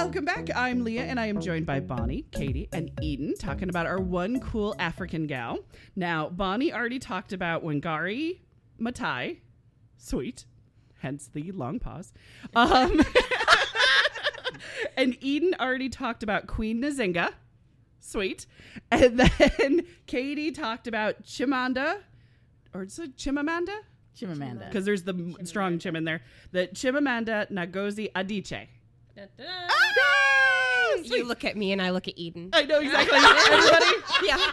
Welcome back. I'm Leah, and I am joined by Bonnie, Katie, and Eden talking about our one cool African gal. Now, Bonnie already talked about Wangari Maathai. Sweet. Hence the long pause. Um, and Eden already talked about Queen Nzinga. Sweet. And then Katie talked about Chimanda. Or is it Chimamanda? Chimamanda. Because there's the m strong chim in there. The Chimamanda Ngozi Adichie. You look at me and I look at Eden. I know exactly. Everybody, yeah.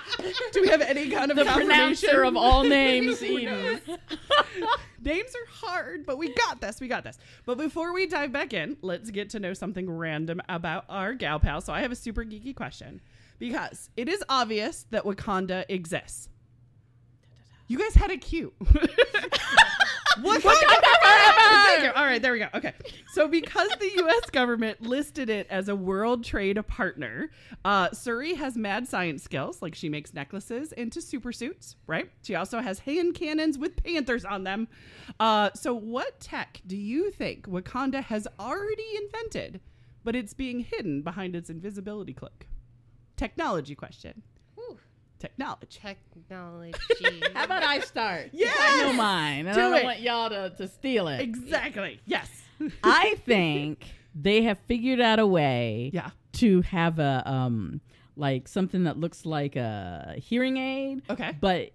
do we have any kind of the confirmation? pronouncer of all names, Eden. Names are hard, but we got this. We got this. But before we dive back in, let's get to know something random about our gal pal. So I have a super geeky question because it is obvious that Wakanda exists. You guys had a cue. Wakanda forever! All right, there we go. Okay. So because the U.S. government listed it as a world trade partner, uh, Shuri has mad science skills, like she makes necklaces into super suits, right? She also has hand cannons with panthers on them. Uh, so what tech do you think Wakanda has already invented, but it's being hidden behind its invisibility cloak? Technology question. Technology. Technology. How about I start? Yeah, I know mine. And Do I don't it. want y'all to, to steal it. Exactly. Yes. I think they have figured out a way yeah. to have a um like something that looks like a hearing aid, Okay. but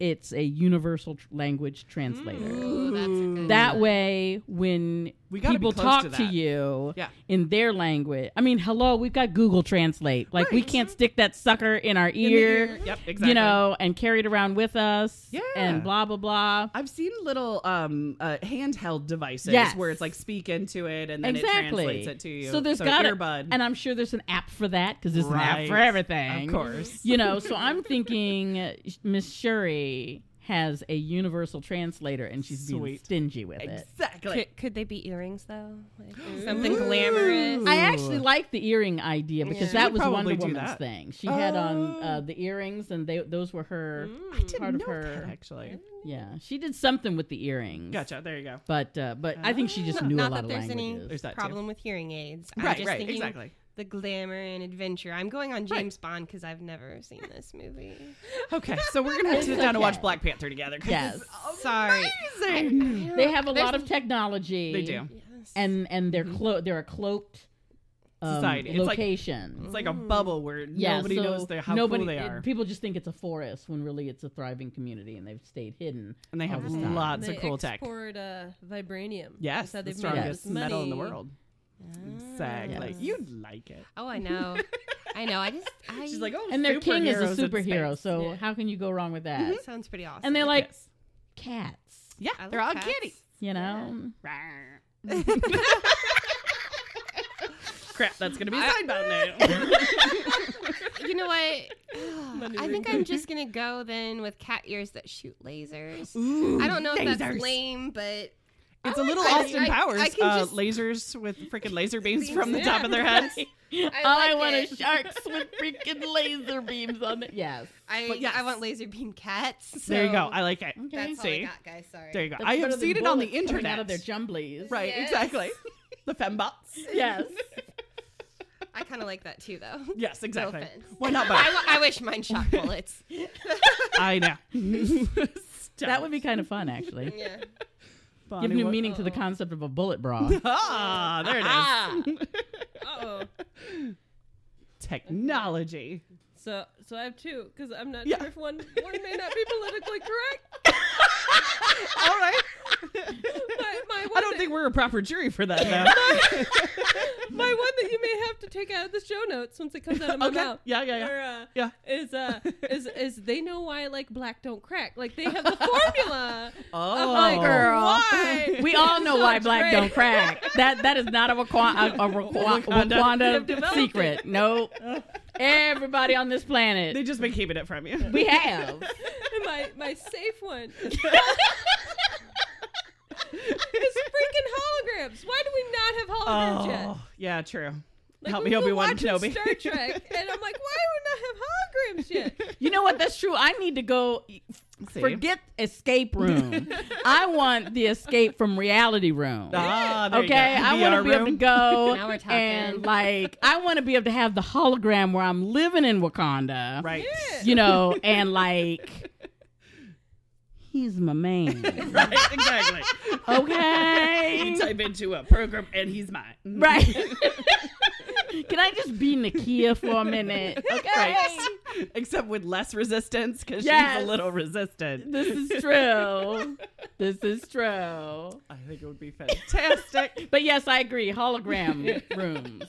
it's a universal tr- language translator. Ooh, that's a good That way, when We gotta people talk to to, you Yeah. in their language, I mean, hello, we've got Google Translate. Like, we can't stick that sucker in our In ear, ear. Yep. Exactly. you know, and carry it around with us, Yeah. and blah blah blah. I've seen little um uh, handheld devices Yes. where it's like speak into it and then it exactly. translates it to you. So there's got to, earbud. and I'm sure there's an app for that because there's an app for everything, of course. You know, so I'm thinking Miss Shuri has a universal translator, and she's being stingy with it. Exactly. Could, could they be earrings though? Like, something glamorous. I actually like the earring idea because Yeah. that was Wonder Woman's that. thing. She had on uh, Oh. the earrings, and they those were her I didn't part know of her. that actually. Yeah, she did something with the earrings. Gotcha. There you go. But uh, but I think she just knew Not a lot that of there's languages. any There's that too. problem with hearing aids. I'm right. just Right. thinking Exactly. The glamour and adventure. I'm going on James Bond because I've never seen this movie. Okay. So we're gonna have to sit It's down and watch. Black Panther together. 'cause Yes. it's Sorry. Amazing. They have a There's- lot of technology. They do. Yes. and and they're clo- they're a cloaked um, Society. It's like- It's like a bubble where yeah, nobody so knows they, how nobody, cool they it- are, people just think it's a forest when really it's a thriving community, and they've stayed hidden. and they have all this time. lots they of cool tech. They export uh, vibranium. Yes, That's the they've made strongest this metal in the money. World. Exactly. Yes. You'd like it. Oh, I know. I know. I just. I, She's like, oh, And their king is a superhero, so Yeah. how can you go wrong with that? Mm-hmm. Sounds pretty awesome. And they like Yes. cats, Yeah, I they're all like cats. kitties. you know. Crap, that's gonna be a I- sidebound now. You know what? I think I'm just gonna go then with cat ears that shoot lasers. I don't know if lasers. that's lame, but It's a little I- Austin I- Powers. I can uh, just- lasers with freaking laser beams Beams, from the top of their heads. All I I like want it. is sharks with freaking laser beams on it. Yes. I But yes. I want laser beam cats. there you go. I like it. Okay. That's all I got, guys. Sorry. There you go. That's I have seen it on the internet. out of their jumblies. Right, Yes. exactly. The fembots. Yes. I kind of like that too, though. Yes, exactly. offense. Why not I, both? w- I wish mine shot bullets. I know. that would be kind of fun, actually. yeah. Bonnie, Give new what- meaning to the concept of a bullet bra. Ah, there it is. Ah. Oh, Technology. So so I have two because I'm not Yeah. sure if one one may not be politically correct. All right. My, my one I don't that- think we're a proper jury for that now. my one that you may have to take out of the show notes once it comes out of my okay. mouth. Yeah, yeah, yeah. Or, uh, Yeah. Is uh is is they know why like black don't crack like they have the formula. Oh, like, girl. why? We all know why Such black don't crack. That that is not a Wakanda, a, a Wakanda, Wakanda. secret. No, everybody on this planet, They just been keeping it from you. we have. And my my my safe one. is freaking holograms. Why do we not have holograms oh, yet? Oh, yeah, true. Like, Help we've me, been Obi Wan watching Kenobi. Star Trek, and I'm like, why do we not have holograms yet? You know what? That's true. I need to go. See? Forget escape room. I want the escape from reality room. Ah, there you Okay, go. I want to be able to go Now we're talking. and like I want to be able to have the hologram where I'm living in Wakanda, Right. You know, and like he's my man. right, exactly. Okay, You type into a program and he's mine. right. Can I just be Nakia for a minute? Okay. Right. Except with less resistance because she's Yes. a little resistant. This is true. This is true. I think it would be fantastic. But yes, I agree. Hologram rooms.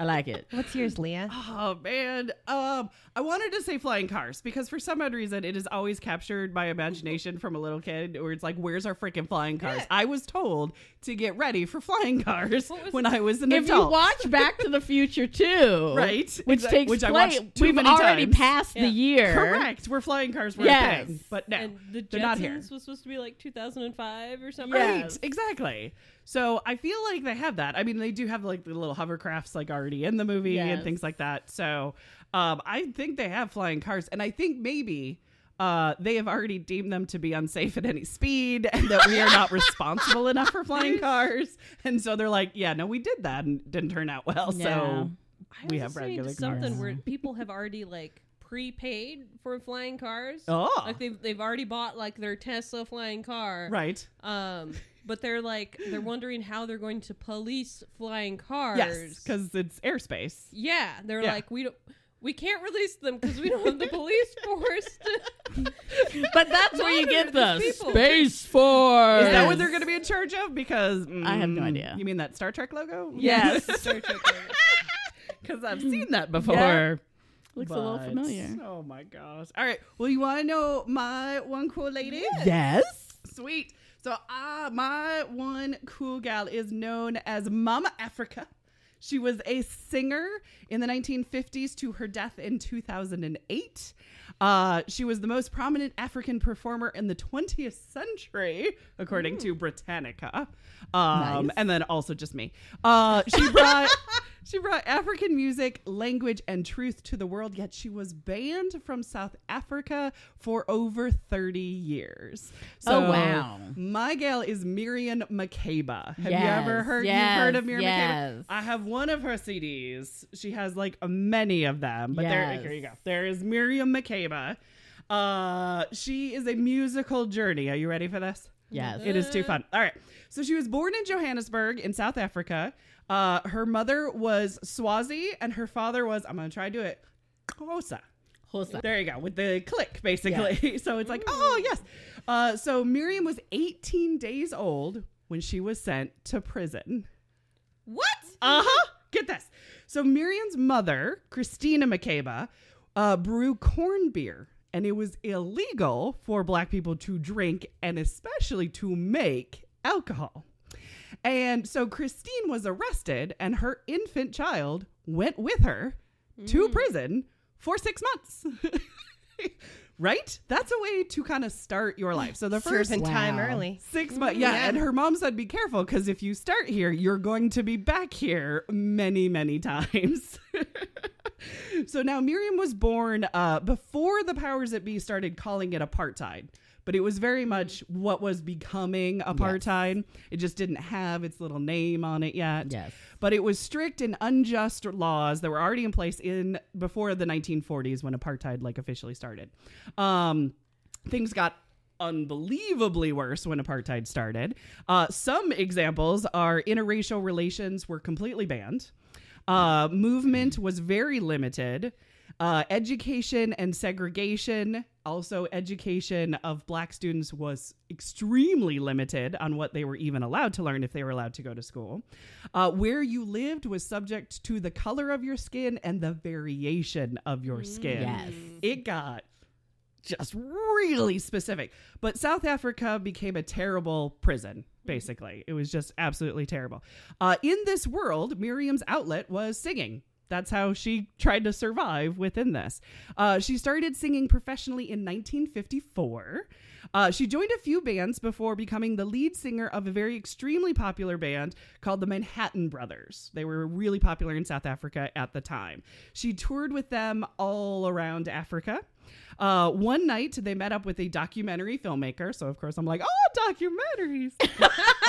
I like it. What's yours, Leah? Oh man, um, I wanted to say flying cars because for some odd reason it has always captured my imagination from a little kid. Where it's like, "Where's our freaking flying cars?" I was told to get ready for flying cars when I was an If you watch Back to the Future too, Right, which exact- takes which I place, watched too we've many already times. passed the year. Correct, where flying cars were Yes. a thing, but no, and the they're not here. Jetsons was supposed to be like 2005 or something. Yeah. Right, exactly. So I feel like they have that. I mean, they do have like the little hovercrafts like already in the movie Yes. and things like that. So um, I think they have flying cars, and I think maybe. Uh, they have already deemed them to be unsafe at any speed and that we are not responsible enough for flying cars. And so they're like, yeah, no, we did that and it didn't turn out well. Yeah. So we was have listening to regular something cars. where people have already like prepaid for flying cars. Oh. like they've they've already bought like their Tesla flying car. right. Um, but they're like they're wondering how they're going to police flying cars. Yes, because it's airspace. yeah, they're Yeah. like we don't. We can't release them because we don't have the police force. To... But that's where you get the people. Space Force. Is that what they're going to be in charge of? Because I have no mm, idea. You mean that Star Trek logo? Yes. Star Trek because I've seen that before. Yeah. Looks a little familiar. Oh my gosh! All right. Well, you want to know my one cool lady? Yes. Sweet. So, uh, my one cool gal is known as Mama Africa. She was a singer in the 1950s to her death in 2008. Uh, she was the most prominent African performer in the 20th century, according to Britannica. Um, Nice. And then also just me. Uh, she brought. She brought African music, language, and truth to the world, yet she was banned from South Africa for over 30 years. Oh, wow. My gal is Miriam Makeba. Have you ever heard yes, you've heard of Miriam yes. Makeba? I have one of her CDs. She has like many of them. But there here you go. There is Miriam Makeba. Uh she is a musical journey. Are you ready for this? Yes. It is too fun. All right. So she was born in Johannesburg in South Africa. Uh, her mother was Swazi and her father was, I'm going to try to do it, Xhosa. Xhosa. There you go, with the click, basically. so it's like, oh, yes. Uh, so Miriam was 18 days old when she was sent to prison. what? Uh huh. Get this. So Miriam's mother, Christina McCabe, uh, brew corn beer, and it was illegal for black people to drink and especially to make alcohol. And so Christine was arrested, and her infant child went with her to prison for six months. right? That's a way to kind of start your life. So the first Serving time early. Six months. Yeah. Yeah. And her mom said, be careful because if you start here, you're going to be back here many, many times. so now Miriam was born uh, before the powers that be started calling it apartheid. But it was very much what was becoming apartheid. It just didn't have its little name on it yet. Yes. But it was strict and unjust laws that were already in place in before the 1940s when apartheid like officially started. Um, things got unbelievably worse when apartheid started. Uh, some examples are interracial relations were completely banned. Uh, movement was very limited. Uh, education and segregation, also education of black students was extremely limited on what they were even allowed to learn if they were allowed to go to school. Uh, where you lived was subject to the color of your skin and the variation of your skin. Yes. It got just really specific. But South Africa became a terrible prison, basically. It was just absolutely terrible. Uh, in this world, Miriam's outlet was singing. That's how she tried to survive within this. Uh, she started singing professionally in 1954. Uh, she joined a few bands before becoming the lead singer of a very extremely popular band called the Manhattan Brothers. They were really popular in South Africa at the time. She toured with them all around Africa. Uh, one night they met up with a documentary filmmaker. So, of course, I'm like, oh, documentaries.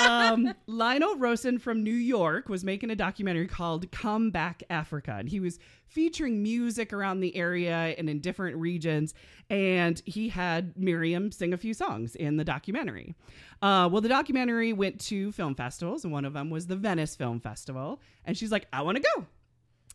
um, Lionel Rosen from New York was making a documentary called Come Back Africa. And he was featuring music around the area and in different regions. And he had Miriam sing a few songs in the documentary. Uh, well, the documentary went to film festivals, and one of them was the Venice Film Festival. And she's like, I want to go.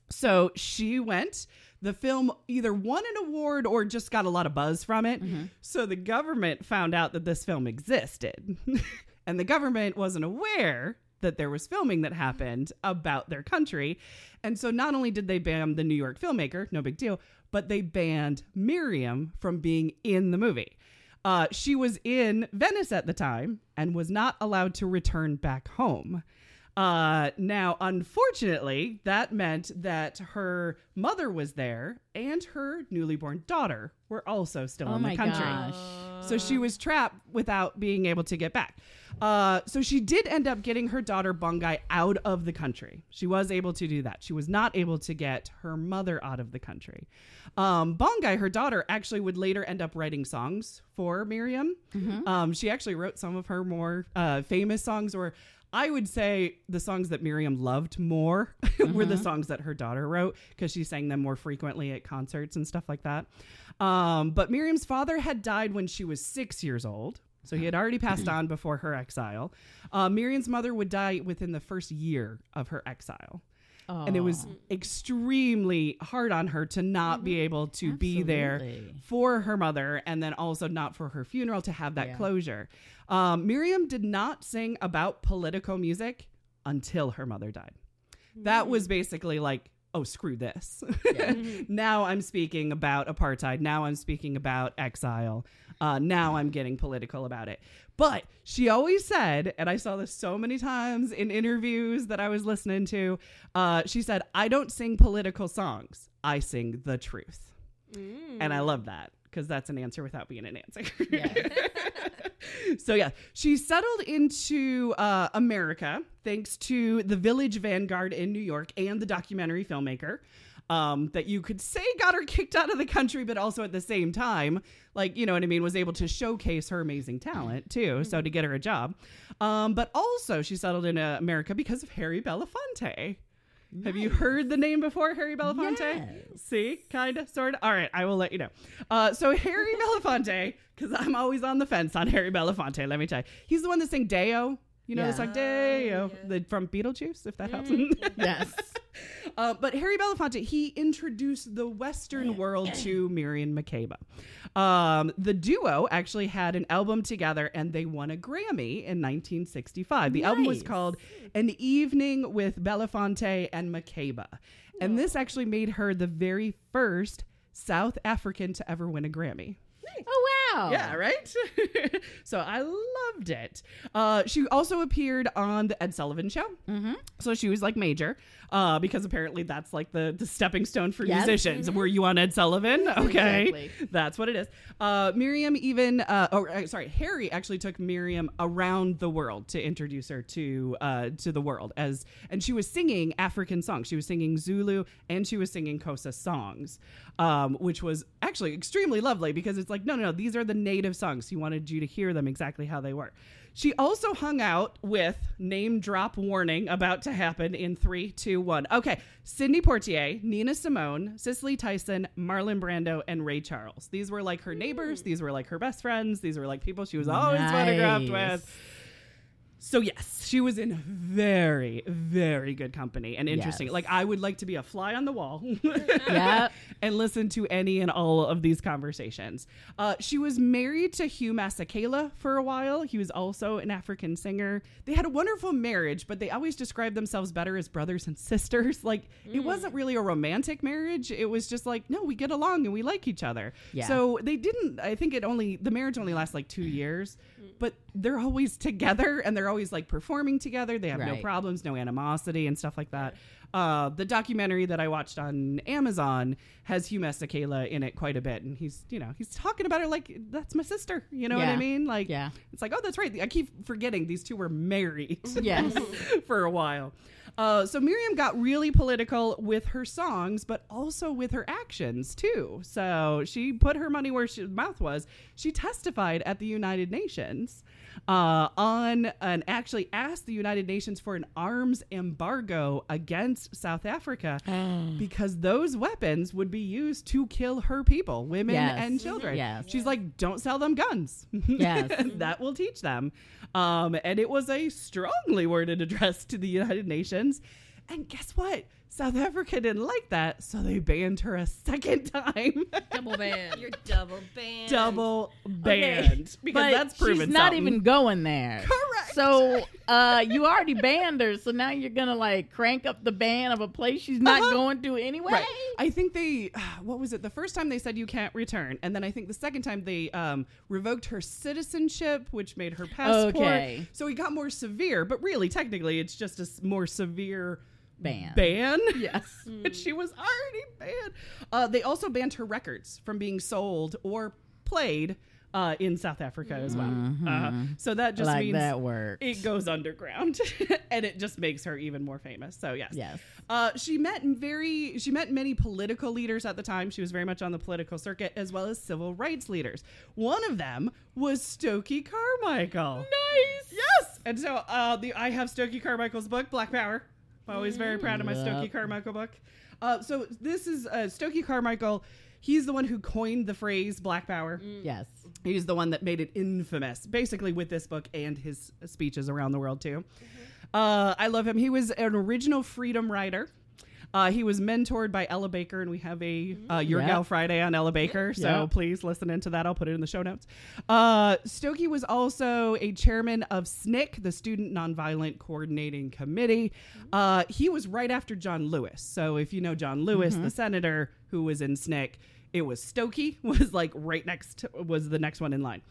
So she went. The film either won an award or just got a lot of buzz from it. So the government found out that this film existed. and the government wasn't aware that there was filming that happened about their country. And so not only did they ban the New York filmmaker, no big deal, but they banned Miriam from being in the movie. Uh, she was in Venice at the time and was not allowed to return back home. Uh, now, unfortunately, that meant that her mother was there and her newly born daughter were also still Oh in the my country. gosh. So she was trapped without being able to get back. Uh, so she did end up getting her daughter Bongi out of the country. She was able to do that. She was not able to get her mother out of the country. Um, Bongi, her daughter, actually would later end up writing songs for Miriam. Um, she actually wrote some of her more uh, famous songs, or I would say the songs that Miriam loved more were the songs that her daughter wrote because she sang them more frequently at concerts and stuff like that. Um, but Miriam's father had died when she was six years old. So he had already passed on before her exile. Uh, Miriam's mother would die within the first year of her exile. And it was extremely hard on her to not be able to be there for her mother and then also not for her funeral to have that closure. Um, Miriam did not sing about political music until her mother died. That was basically like, oh, screw this. now I'm speaking about apartheid. Now I'm speaking about exile. Uh, now I'm getting political about it. But she always said, and I saw this so many times in interviews that I was listening to, uh, she said, I don't sing political songs, I sing the truth. And I love that because that's an answer without being an answer. so yeah, she settled into uh, America thanks to the Village Vanguard in New York and the documentary filmmaker. Um, that you could say got her kicked out of the country, but also at the same time, like you know what I mean, was able to showcase her amazing talent too. So to get her a job, um, but also she settled in uh, America because of Harry Belafonte. Have you heard the name before, Harry Belafonte? Yes. See, kind of, sort of. All right, I will let you know. Uh, so Harry Belafonte, because I'm always on the fence on Harry Belafonte. Let me tell you, he's the one that sang Day-O. You know Yeah. the song Day-O the, from Beetlejuice, if that helps. Yes. Uh, but Harry Belafonte, he introduced the Western world to Miriam Makeba. Um, the duo actually had an album together and they won a Grammy in 1965. The album was called An Evening with Belafonte and Makeba. And this actually made her the very first South African to ever win a Grammy. Oh wow. Yeah, right? so I loved it. Uh, she also appeared on the Ed Sullivan Show. Mm-hmm. So she was like major uh, because apparently that's like the, the stepping stone for Yes. musicians. Were you on Ed Sullivan? Okay. Exactly. That's what it is. Uh, Miriam even, uh, or uh, sorry, Harry actually took Miriam around the world to introduce her to uh, to the world as, and she was singing African songs. She was singing Zulu and she was singing Xhosa songs, um, which was actually extremely lovely because it's like, no, no, no, these are the native songs. He wanted you to hear them exactly how they were. She also hung out with name drop warning about to happen in three, two, one. Okay, Sidney Poitier, Nina Simone, Cicely Tyson, Marlon Brando, and Ray Charles. These were like her neighbors. Hmm. These were like her best friends. These were like people she was always photographed with. So yes, she was in very, very good company and interesting. Yes. Like I would like to be a fly on the wall Yep. and listen to any and all of these conversations. Uh, she was married to Hugh Masekela for a while. He was also an African singer. They had a wonderful marriage, but they always described themselves better as brothers and sisters. Like it wasn't really a romantic marriage. It was just like, no, we get along and we like each other. Yeah. So they didn't. I think it only the marriage only lasts like two years, but they're always together and they're always like performing together. They have no problems, no animosity, and stuff like that. Uh, the documentary that I watched on Amazon has Hugh Masekela in it quite a bit, and he's you know he's talking about her like that's my sister. You know what I mean? Like Yeah. it's like oh that's right. I keep forgetting these two were married. Yes. for a while. Uh, so Miriam got really political with her songs, but also with her actions too. So she put her money where she, mouth was. She testified at the United Nations uh, on and actually asked the United Nations for an arms embargo against South Africa because those weapons would be used to kill her people, women Yes. and children. Yes. She's like, don't sell them guns. Yes. that will teach them. Um, and it was a strongly worded address to the United Nations. And guess what? South Africa didn't like that, so they banned her a second time. Double ban. You're double banned. Double banned. Because but that's proven she's not something. even going there. Correct. So uh, you already banned her, so now you're gonna like crank up the ban of a place she's not Uh-huh. going to anyway. Right. I think they, what was it? The first time they said you can't return, and then I think the second time they um, revoked her citizenship, which made her passport. Okay. So it got more severe, but really, technically, it's just a more severe Ban. Ban. Yes. and she was already banned. Uh, they also banned her records from being sold or played uh, in South Africa as well. Uh, so that just like means that works. it goes underground, and it just makes her even more famous. So yes, Yes. uh, she met very she met many political leaders at the time. She was very much on the political circuit as well as civil rights leaders. One of them was Stokely Carmichael. Nice. Yes. And so uh, the I have Stokely Carmichael's book, Black Power. I'm always very proud of my Yep. Stokely Carmichael book. Uh, so this is uh, Stokely Carmichael. He's the one who coined the phrase Black Power. Yes. He's the one that made it infamous, basically with this book and his speeches around the world too. Uh, I love him. He was an original freedom rider. Uh, he was mentored by Ella Baker, and we have a uh, Your Yeah. Gal Friday on Ella Baker. So Yeah. please listen into that. I'll put it in the show notes. Uh, Stokely was also a chairman of SNCC, the Student Nonviolent Coordinating Committee. Uh, he was right after John Lewis. So if you know John Lewis, the senator who was in SNCC, it was Stokely was like right next to, was the next one in line.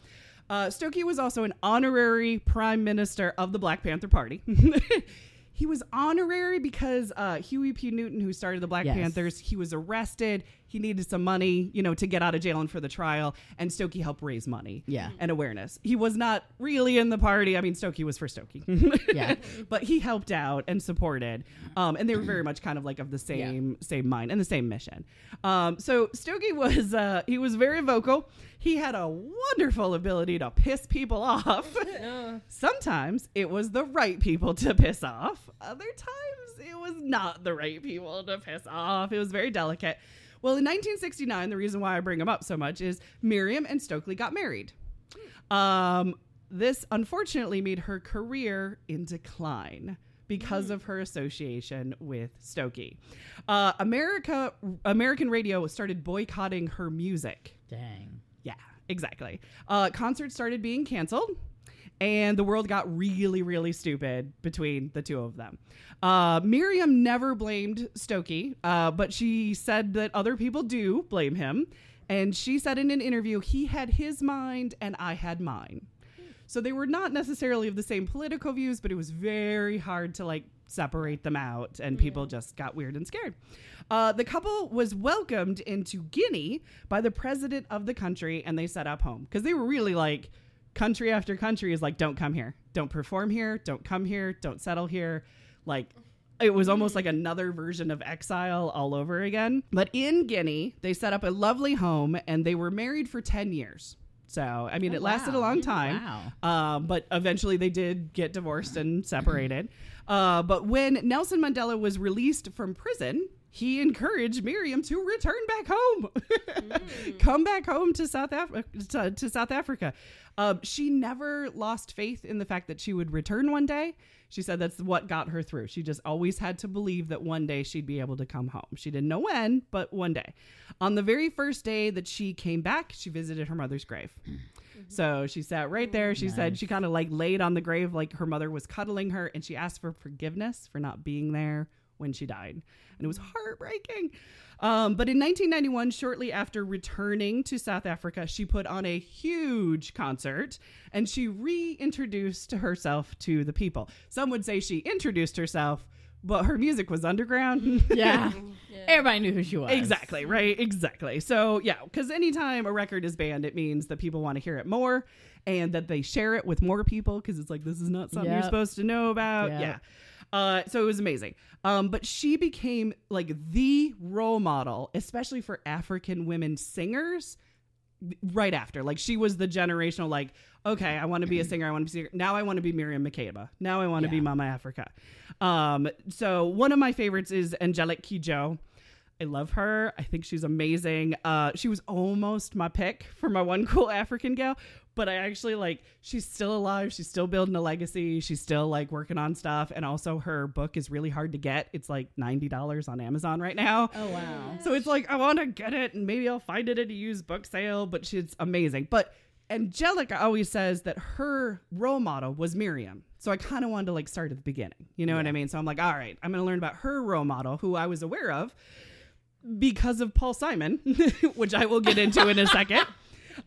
Uh, Stokely was also an honorary prime minister of the Black Panther Party. he was honorary because uh, Huey P. Newton, who started the Black Yes. Panthers, he was arrested. He needed some money, you know, to get out of jail and for the trial. And Stokely helped raise money Yeah. and awareness. He was not really in the party. I mean, Stokely was for Stokely. Yeah. but he helped out and supported. Um, and they were very much kind of like of the same same mind and the same mission. Um, so Stokely was uh, he was very vocal. He had a wonderful ability to piss people off. Sometimes it was the right people to piss off. Other times it was not the right people to piss off. It was very delicate. Well, in 1969, the reason why I bring him up so much is Miriam and Stokely got married. Um, this unfortunately made her career in decline because of her association with Stokely. Uh, America, American radio started boycotting her music. Dang. Yeah, exactly. Uh, concerts started being canceled, and the world got really, really stupid between the two of them. Uh, Miriam never blamed Stokely, uh, but she said that other people do blame him. And she said in an interview, he had his mind and I had mine. So they were not necessarily of the same political views, but it was very hard to like separate them out, and people just got weird and scared. Uh, the couple was welcomed into Guinea by the president of the country, and they set up home because they were really like country after country is like, don't come here, don't perform here, don't come here, don't settle here. Like, it was almost like another version of exile all over again. But in Guinea, they set up a lovely home and they were married for 10 years. So, I mean, Oh, it lasted a long time. Wow. Um, but eventually they did get divorced and separated. Uh, but when Nelson Mandela was released from prison, he encouraged Miriam to return back home, come back home to South Africa. To, to South Africa, um, she never lost faith in the fact that she would return one day. She said that's what got her through. She just always had to believe that one day she'd be able to come home. She didn't know when, but one day. On the very first day that she came back, she visited her mother's grave. So she sat right there. She said she kind of like laid on the grave like her mother was cuddling her and she asked for forgiveness for not being there when she died, and it was heartbreaking. Um, but in 1991, shortly after returning to South Africa, she put on a huge concert and she reintroduced herself to the people. Some would say she introduced herself, but her music was underground. Yeah. Everybody knew who she was. Exactly, right? Exactly. So, yeah, because anytime a record is banned, it means that people want to hear it more and that they share it with more people because it's like, this is not something you're supposed to know about. Yep. Yeah. Uh, so it was amazing. Um, but she became like the role model, especially for African women singers right after. Like she was the generational, like, okay, I want to be a singer. I want to be a singer. Now I want to be Miriam Makeba. Now I want to be Mama Africa. Um, so one of my favorites is Angelique Kidjo. I love her. I think she's amazing. Uh, she was almost my pick for my one cool African gal, but I actually like she's still alive. She's still building a legacy. She's still like working on stuff, and also her book is really hard to get. It's like ninety dollars on Amazon right now. Oh wow. So it's like I want to get it, and maybe I'll find it at a used book sale. But she's amazing. But Angelique always says that her role model was Miriam. So I kind of wanted to like start at the beginning. You know what I mean? So I'm like, all right, I'm going to learn about her role model, who I was aware of because of Paul Simon, which I will get into in a second.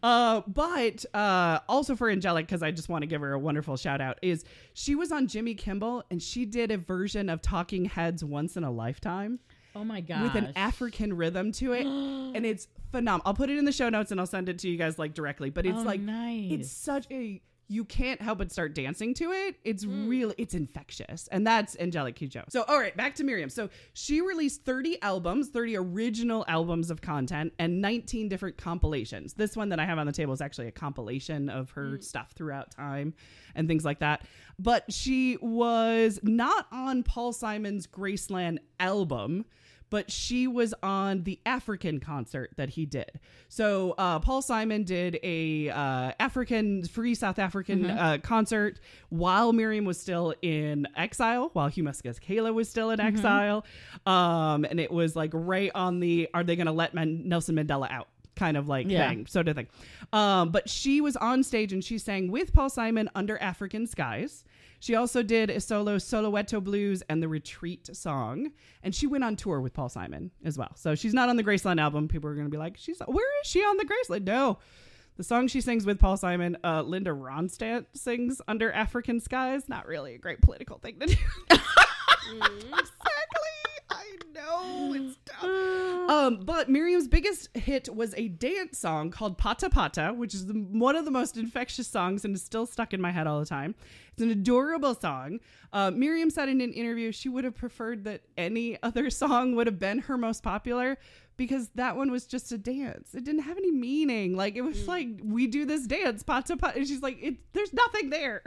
Uh, but uh, also for Angelique, because I just want to give her a wonderful shout out, is she was on Jimmy Kimmel and she did a version of Talking Heads Once in a Lifetime Oh my god. with an African rhythm to it, and it's phenomenal. I'll put it in the show notes and I'll send it to you guys like directly. But it's Oh, like nice. it's such a you can't help but start dancing to it. It's Hmm. really it's infectious, and that's Angelique Kidjo. So all right, back to Miriam. So she released 30 albums, 30 original albums of content, and 19 different compilations. This one that I have on the table is actually a compilation of her Hmm. stuff throughout time and things like that. But she was not on Paul Simon's Graceland album but she was on the African concert that he did. So uh, Paul Simon did a uh, African free South African uh, concert while Miriam was still in exile, while Hugh Masekela was still in exile, um, and it was like right on the are they going to let Man- Nelson Mandela out? Kind of like Yeah. thing, sort of thing. Um, but she was on stage and she sang with Paul Simon under African skies. She also did a solo Soweto Blues and the Retreat song, and she went on tour with Paul Simon as well. So she's not on the Graceland album. People are going to be like, "She's where is she on the Graceland?" No, the song she sings with Paul Simon, uh, Linda Ronstadt sings under African skies. Not really a great political thing to do. exactly. I know it's tough. Um, but Miriam's biggest hit was a dance song called Pata Pata, which is the, one of the most infectious songs and is still stuck in my head all the time. It's an adorable song. Uh, Miriam said in an interview she would have preferred that any other song would have been her most popular because that one was just a dance. It didn't have any meaning. Like it was like we do this dance, pata pata. And she's like, it, there's nothing there.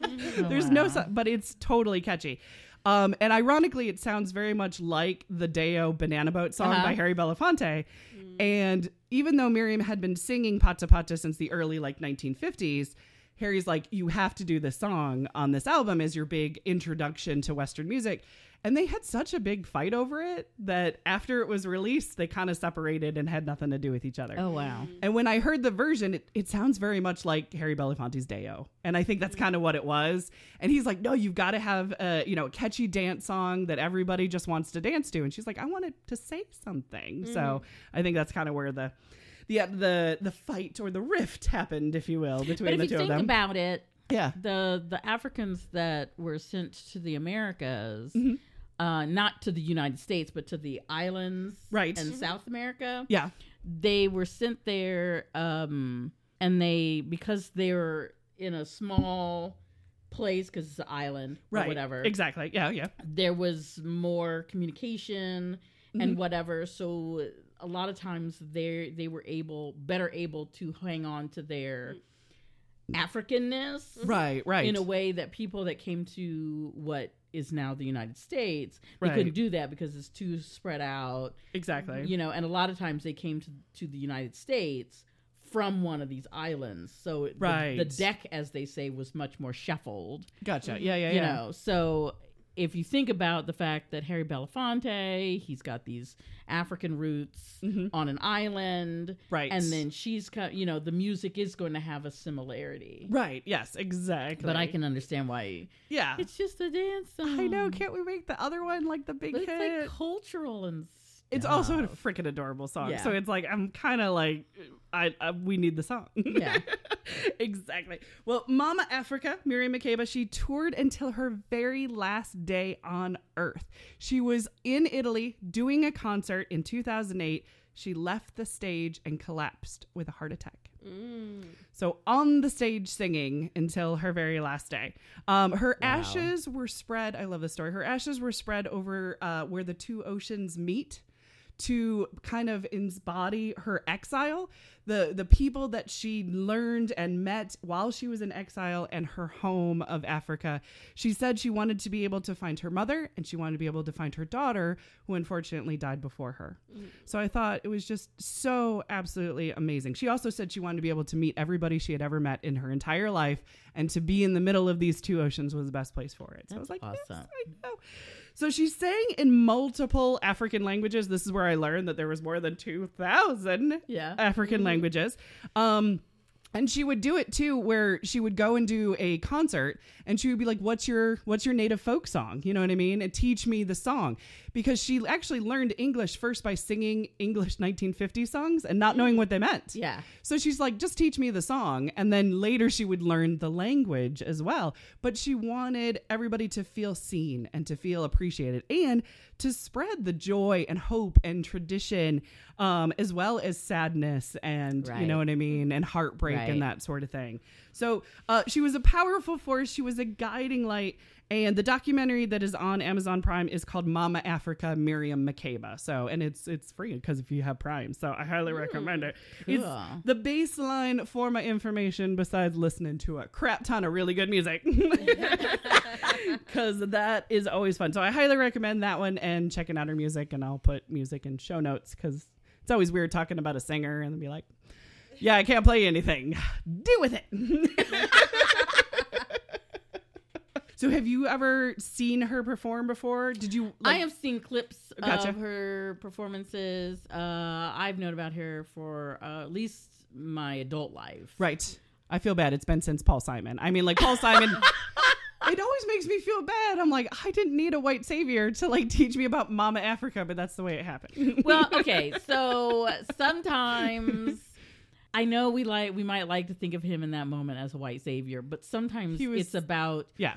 there's no, wow. so- but it's totally catchy. Um, and ironically, it sounds very much like the Day-O Banana Boat song Uh-huh. by Harry Belafonte. And even though Miriam had been singing Pata Pata since the early like 1950s, Harry's like, you have to do this song on this album as your big introduction to Western music. And they had such a big fight over it that after it was released, they kind of separated and had nothing to do with each other. Oh wow. And when I heard the version, it, it sounds very much like Harry Belafonte's Day-O. And I think that's kind of what it was. And he's like, no, you've got to have a, you know, a catchy dance song that everybody just wants to dance to. And she's like, I wanted to say something. So I think that's kind of where the, the, the, the fight or the rift happened, if you will, between the two of think them. about it, yeah. the the Africans that were sent to the Americas, Mm-hmm. Uh, not to the United States, but to the islands, Right. and South America, Yeah. they were sent there, um, and they because they were in a small place because it's an island or Right. whatever. Exactly. Yeah. Yeah. There was more communication Mm-hmm. and whatever, so a lot of times they they were able better able to hang on to their Africanness Right. Right. in a way that people that came to what is now the United States they Right. couldn't do that because it's too spread out, Exactly. you know. And a lot of times they came to to the United States from one of these islands, so the- Right. the, deck, as they say, was much more shuffled, Gotcha. Yeah. Yeah. you Yeah. know. So if you think about the fact that Harry Belafonte, he's got these African roots on an island, Mm-hmm. Right. And then she's, you know, the music is going to have a similarity. Right. Yes. Exactly. But I can understand why Yeah. it's just a dance song. I know. Can't we make the other one like the big But it's hit? like cultural and. It's also a freaking adorable song. Yeah. So it's like I'm kind of like I, I we need the song. Yeah. exactly. Well, Mama Africa, Miriam Makeba, she toured until her very last day on Earth. She was in Italy doing a concert in 2008. She left the stage and collapsed with a heart attack. So on the stage singing until her very last day. Um, her ashes were spread. I love this story. Her ashes were spread over uh, where the two oceans meet to kind of embody her exile the the people that she learned and met while she was in exile and her home of Africa. She said she wanted to be able to find her mother and she wanted to be able to find her daughter who unfortunately died before her. Mm. So i thought it was just so absolutely amazing. She also said she wanted to be able to meet everybody she had ever met in her entire life and to be in the middle of these two oceans was the best place for it. So i was like That's yes, awesome. I know. So she's saying in multiple African languages. This is where I learned that there was more than 2,000 Yeah. African languages. Um, and she would do it too, where she would go and do a concert, and she would be like, "What's your What's your native folk song?" You know what I mean? And teach me the song because she actually learned English first by singing English 1950 songs and not knowing what they meant. Yeah. So she's like, just teach me the song. And then later she would learn the language as well. But she wanted everybody to feel seen and to feel appreciated and to spread the joy and hope and tradition, um, as well as sadness and, you know what I mean, and heartbreak Right. and that sort of thing. So uh, she was a powerful force. She was a guiding light. And the documentary that is on Amazon Prime is called Mama Africa Miriam Makeba. So, and it's it's free because if you have Prime, so I highly recommend it. It's the baseline for my information besides listening to a crap ton of really good music. Because that is always fun. So I highly recommend that one and checking out her music. And I'll put music in show notes because it's always weird talking about a singer and be like, yeah, I can't play anything. Do with it. so have you ever seen her perform before? Did you? I have seen clips Gotcha. of her performances. Uh, I've known about her for uh, at least my adult life. Right. I feel bad. It's been since Paul Simon. I mean, like Paul Simon. it always makes me feel bad. I'm like, I didn't need a white savior to like teach me about Mama Africa, but that's the way it happened. Well, okay, so sometimes I know we like we might like to think of him in that moment as a white savior, but sometimes was- it's about yeah.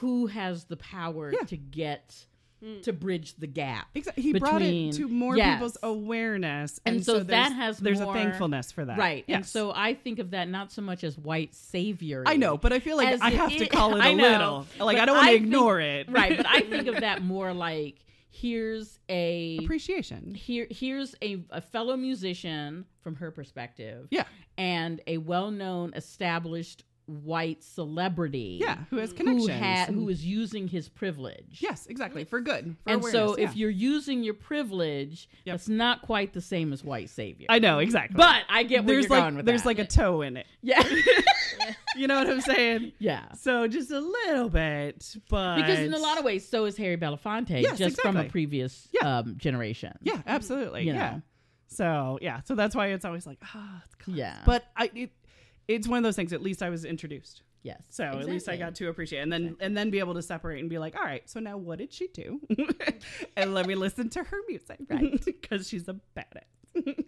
Who has the power Yeah. to get mm. to bridge the gap. Exactly. He brought it to more Yes. people's awareness, And so that has there's more- a thankfulness for that, Right. And so I think of that not so much as white savior. I know, but I feel like as I it have to call it a know, little. Like I don't want to think- ignore it. Right, but I think of that more like here's a appreciation. here here's a, a fellow musician from her perspective. Yeah. And a well-known established white celebrity. Yeah, who has Who, connections? ha- who is using his privilege. yes, exactly for good. For and so awareness, if you're using your privilege, Yep. that's not quite the same as white savior. I know exactly, but I get where there's you're like going with there's that. like a toe in it. yeah, You know what I'm saying? yeah. So just a little bit, but Because in a lot of ways, so is Harry Belafonte, Yes, just from a exactly. previous Yeah. um, generation. Yeah, absolutely. You yeah. know. So yeah, so that's why it's always like, ah, it's close. Yeah. But I, it, it's one of those things. At least I was introduced, Yes. so at least I got to appreciate, it. and then and then be able to separate and be like, all right, so now what did she do? and let me listen to her music, Right. Because she's a badass.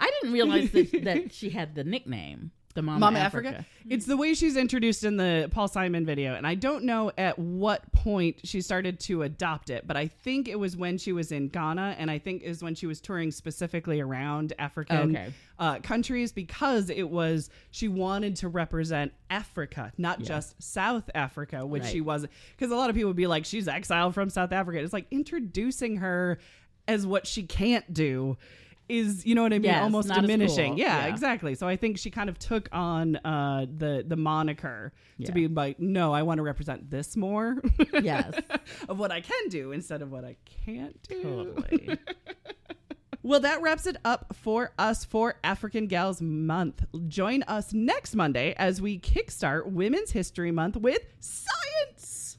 I didn't realize that, that she had the nickname, the Mama, Mama Africa. Africa. It's the way she's introduced in the Paul Simon video, and I don't know at what point she started to adopt it, but I think it was when she was in Ghana, and I think is when she was touring specifically around African Okay. uh, countries because it was she wanted to represent Africa, not just South Africa, which Right. she was. Because a lot of people would be like, she's exiled from South Africa. It's like introducing her as what she can't do. Is you know what I mean? Yes, Almost diminishing. cool. Yeah, Yeah. exactly. So I think she kind of took on uh, the the moniker Yeah. to be like, no, I want to represent this more Yes. of what I can do instead of what I can't do. Totally. Well, that wraps it up for us for African Gals Month. Join us next Monday as we kickstart Women's History Month with science.